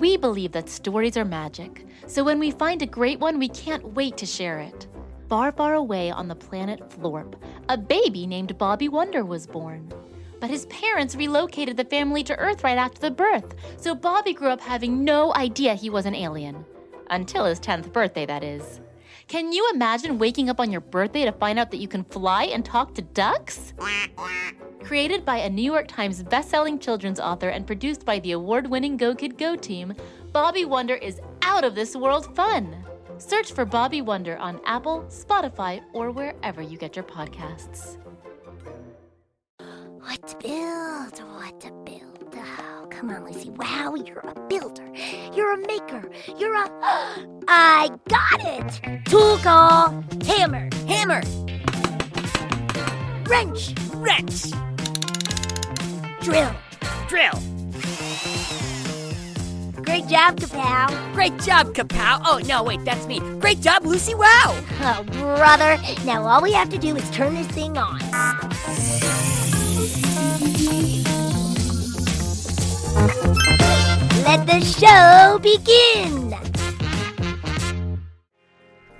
We believe that stories are magic, so when we find a great one, we can't wait to share it. Far, far away on the planet Florp, a baby named Bobby Wonder was born. But his parents relocated the family to Earth right after the birth, so Bobby grew up having no idea he was an alien. Until his 10th birthday, that is. Can you imagine waking up on your birthday to find out that you can fly and talk to ducks? Created by a New York Times bestselling children's author and produced by the award winning Go Kid Go team, Bobby Wonder is out of this world fun. Search for Bobby Wonder on Apple, Spotify, or wherever you get your podcasts. What to build? What come on, Lucy. Wow, you're a builder. You're a maker. You're a. I got it! Tool call. Hammer. Hammer. Wrench. Wrench! Drill. Drill! Great job, Kapow. Great job, Kapow! Oh, no, wait, that's me. Great job, Lucy Wow! Oh, brother. Now all we have to do is turn this thing on. Let the show begin.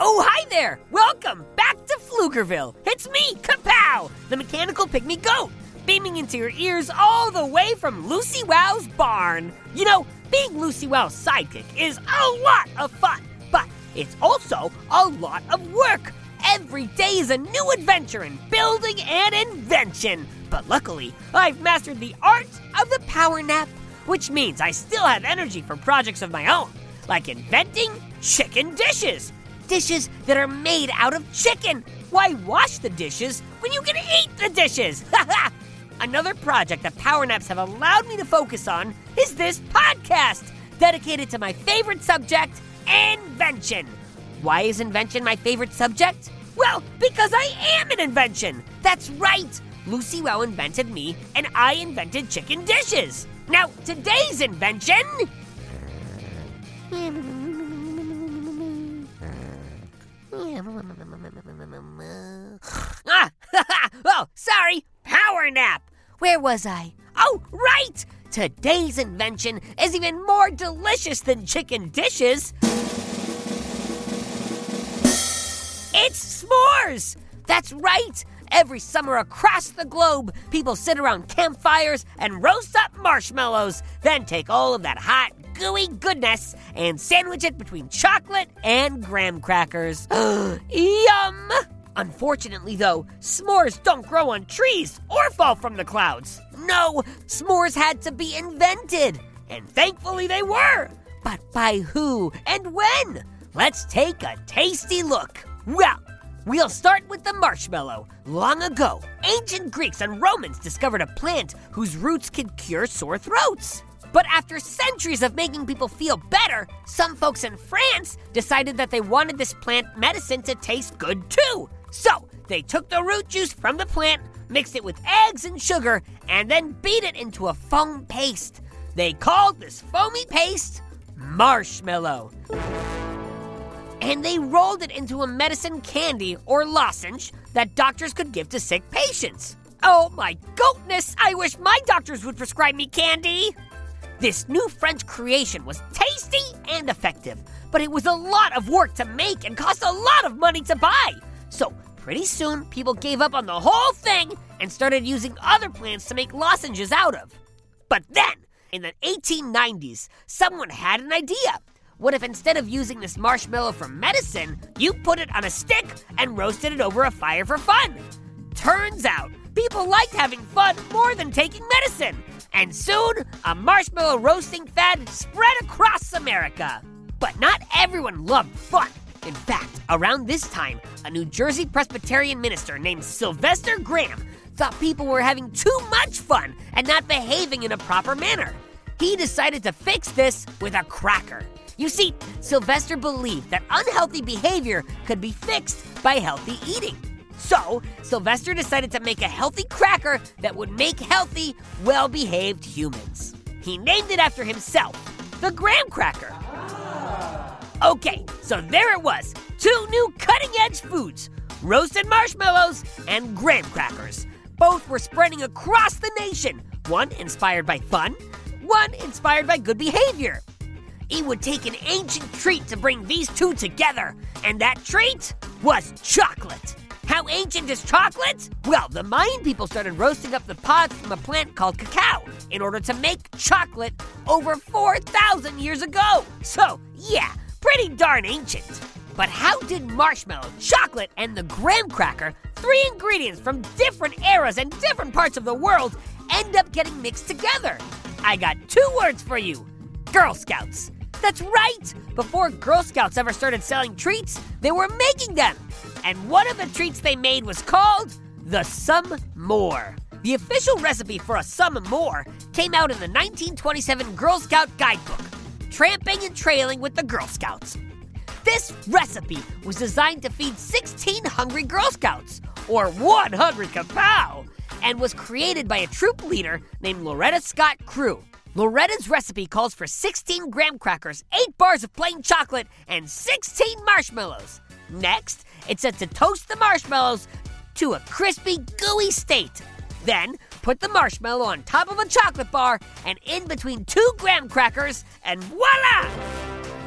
Oh, hi there! Welcome back to Pflugerville. It's me, Kapow, the mechanical pygmy goat, beaming into your ears all the way from Lucy Wow's barn. You know, being Lucy Wow's sidekick is a lot of fun, but it's also a lot of work. Every day is a new adventure in building and invention. But luckily, I've mastered the art of the power nap, which means I still have energy for projects of my own, like inventing chicken dishes. Dishes that are made out of chicken. Why wash the dishes when you can eat the dishes? Another project that power naps have allowed me to focus on is this podcast, dedicated to my favorite subject, invention. Why is invention my favorite subject? Well, because I am an invention. That's right. Lucy Wow invented me, and I invented chicken dishes. Now, today's invention. Ah, oh, sorry, power nap. Where was I? Oh, right! Today's invention is even more delicious than chicken dishes. It's s'mores! That's right! Every summer across the globe, people sit around campfires and roast up marshmallows, then take all of that hot, gooey goodness and sandwich it between chocolate and graham crackers. Yum! Unfortunately, though, s'mores don't grow on trees or fall from the clouds. No, s'mores had to be invented. And thankfully they were. But by who and when? Let's take a tasty look. Well, we'll start with the marshmallow. Long ago, ancient Greeks and Romans discovered a plant whose roots could cure sore throats. But after centuries of making people feel better, some folks in France decided that they wanted this plant medicine to taste good too. So they took the root juice from the plant, mixed it with eggs and sugar, and then beat it into a foam paste. They called this foamy paste marshmallow. And they rolled it into a medicine candy or lozenge that doctors could give to sick patients. Oh my goatness! I wish my doctors would prescribe me candy! This new French creation was tasty and effective, but it was a lot of work to make and cost a lot of money to buy. So, pretty soon, people gave up on the whole thing and started using other plants to make lozenges out of. But then, in the 1890s, someone had an idea. What if instead of using this marshmallow for medicine, you put it on a stick and roasted it over a fire for fun? Turns out, people liked having fun more than taking medicine. And soon, a marshmallow roasting fad spread across America. But not everyone loved fun. In fact, around this time, a New Jersey Presbyterian minister named Sylvester Graham thought people were having too much fun and not behaving in a proper manner. he decided to fix this with a cracker. You see, Sylvester believed that unhealthy behavior could be fixed by healthy eating. So, Sylvester decided to make a healthy cracker that would make healthy, well behaved humans. He named it after himself, the Graham Cracker. Okay, so there it was two new cutting edge foods roasted marshmallows and graham crackers. Both were spreading across the nation, one inspired by fun, one inspired by good behavior. It would take an ancient treat to bring these two together, and that treat was chocolate. How ancient is chocolate? Well, the Mayan people started roasting up the pods from a plant called cacao in order to make chocolate over 4,000 years ago. So, yeah, pretty darn ancient. But how did marshmallow, chocolate, and the graham cracker, three ingredients from different eras and different parts of the world, end up getting mixed together? I got two words for you Girl Scouts. That's right! Before Girl Scouts ever started selling treats, they were making them. And one of the treats they made was called the Some More. The official recipe for a Some More came out in the 1927 Girl Scout Guidebook Tramping and Trailing with the Girl Scouts. This recipe was designed to feed 16 hungry Girl Scouts, or 100 kapow, and was created by a troop leader named Loretta Scott Crew. Loretta's recipe calls for 16 graham crackers, 8 bars of plain chocolate, and 16 marshmallows. Next, it's set to toast the marshmallows to a crispy, gooey state. Then, put the marshmallow on top of a chocolate bar and in between two graham crackers, and voila!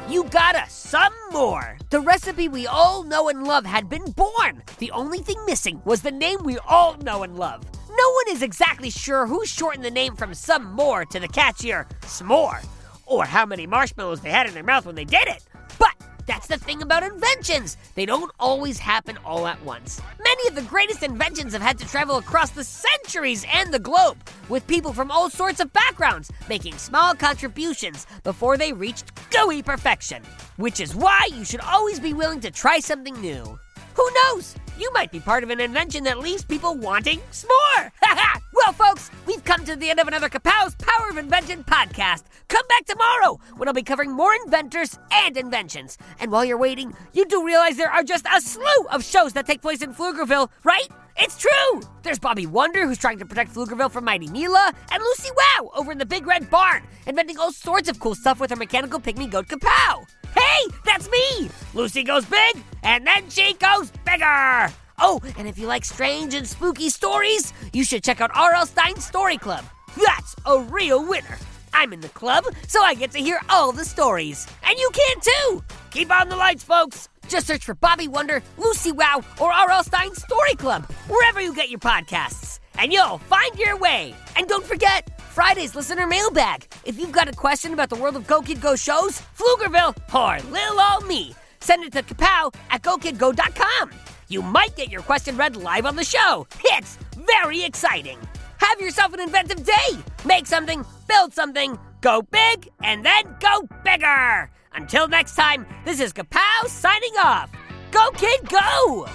You got us some more. The recipe we all know and love had been born. The only thing missing was the name we all know and love. No one is exactly sure who shortened the name from some more to the catchier s'more, or how many marshmallows they had in their mouth when they did it. But that's the thing about inventions. They don't always happen all at once. Many of the greatest inventions have had to travel across the centuries and the globe, with people from all sorts of backgrounds making small contributions before they reached gooey perfection. Which is why you should always be willing to try something new. Who knows? You might be part of an invention that leaves people wanting s'more. well, folks, we've come to the end of another Kapow's Power of Invention podcast. Come back tomorrow when I'll be covering more inventors and inventions. And while you're waiting, you do realize there are just a slew of shows that take place in Pflugerville, right? It's true! There's Bobby Wonder, who's trying to protect Pflugerville from Mighty Mila, and Lucy Wow over in the Big Red Barn, inventing all sorts of cool stuff with her mechanical pygmy goat Kapow. Hey, that's me! Lucy goes big, and then she goes bigger! Oh, and if you like strange and spooky stories, you should check out R.L. Stine's Story Club. That's a real winner. I'm in the club, so I get to hear all the stories. And you can too! Keep on the lights, folks! Just search for Bobby Wonder, Lucy Wow, or R.L. Stine's Story Club, wherever you get your podcasts. And you'll find your way. And don't forget, Friday's listener mailbag. If you've got a question about the world of Go Kid Go shows, Pflugerville, or Lil Ol Me, send it to kapow at gokidgo.com. You might get your question read live on the show. It's very exciting. Have yourself an inventive day. Make something, build something, go big, and then go bigger. Until next time, this is Kapow signing off. Go, kid, go!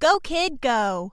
Go, kid, go.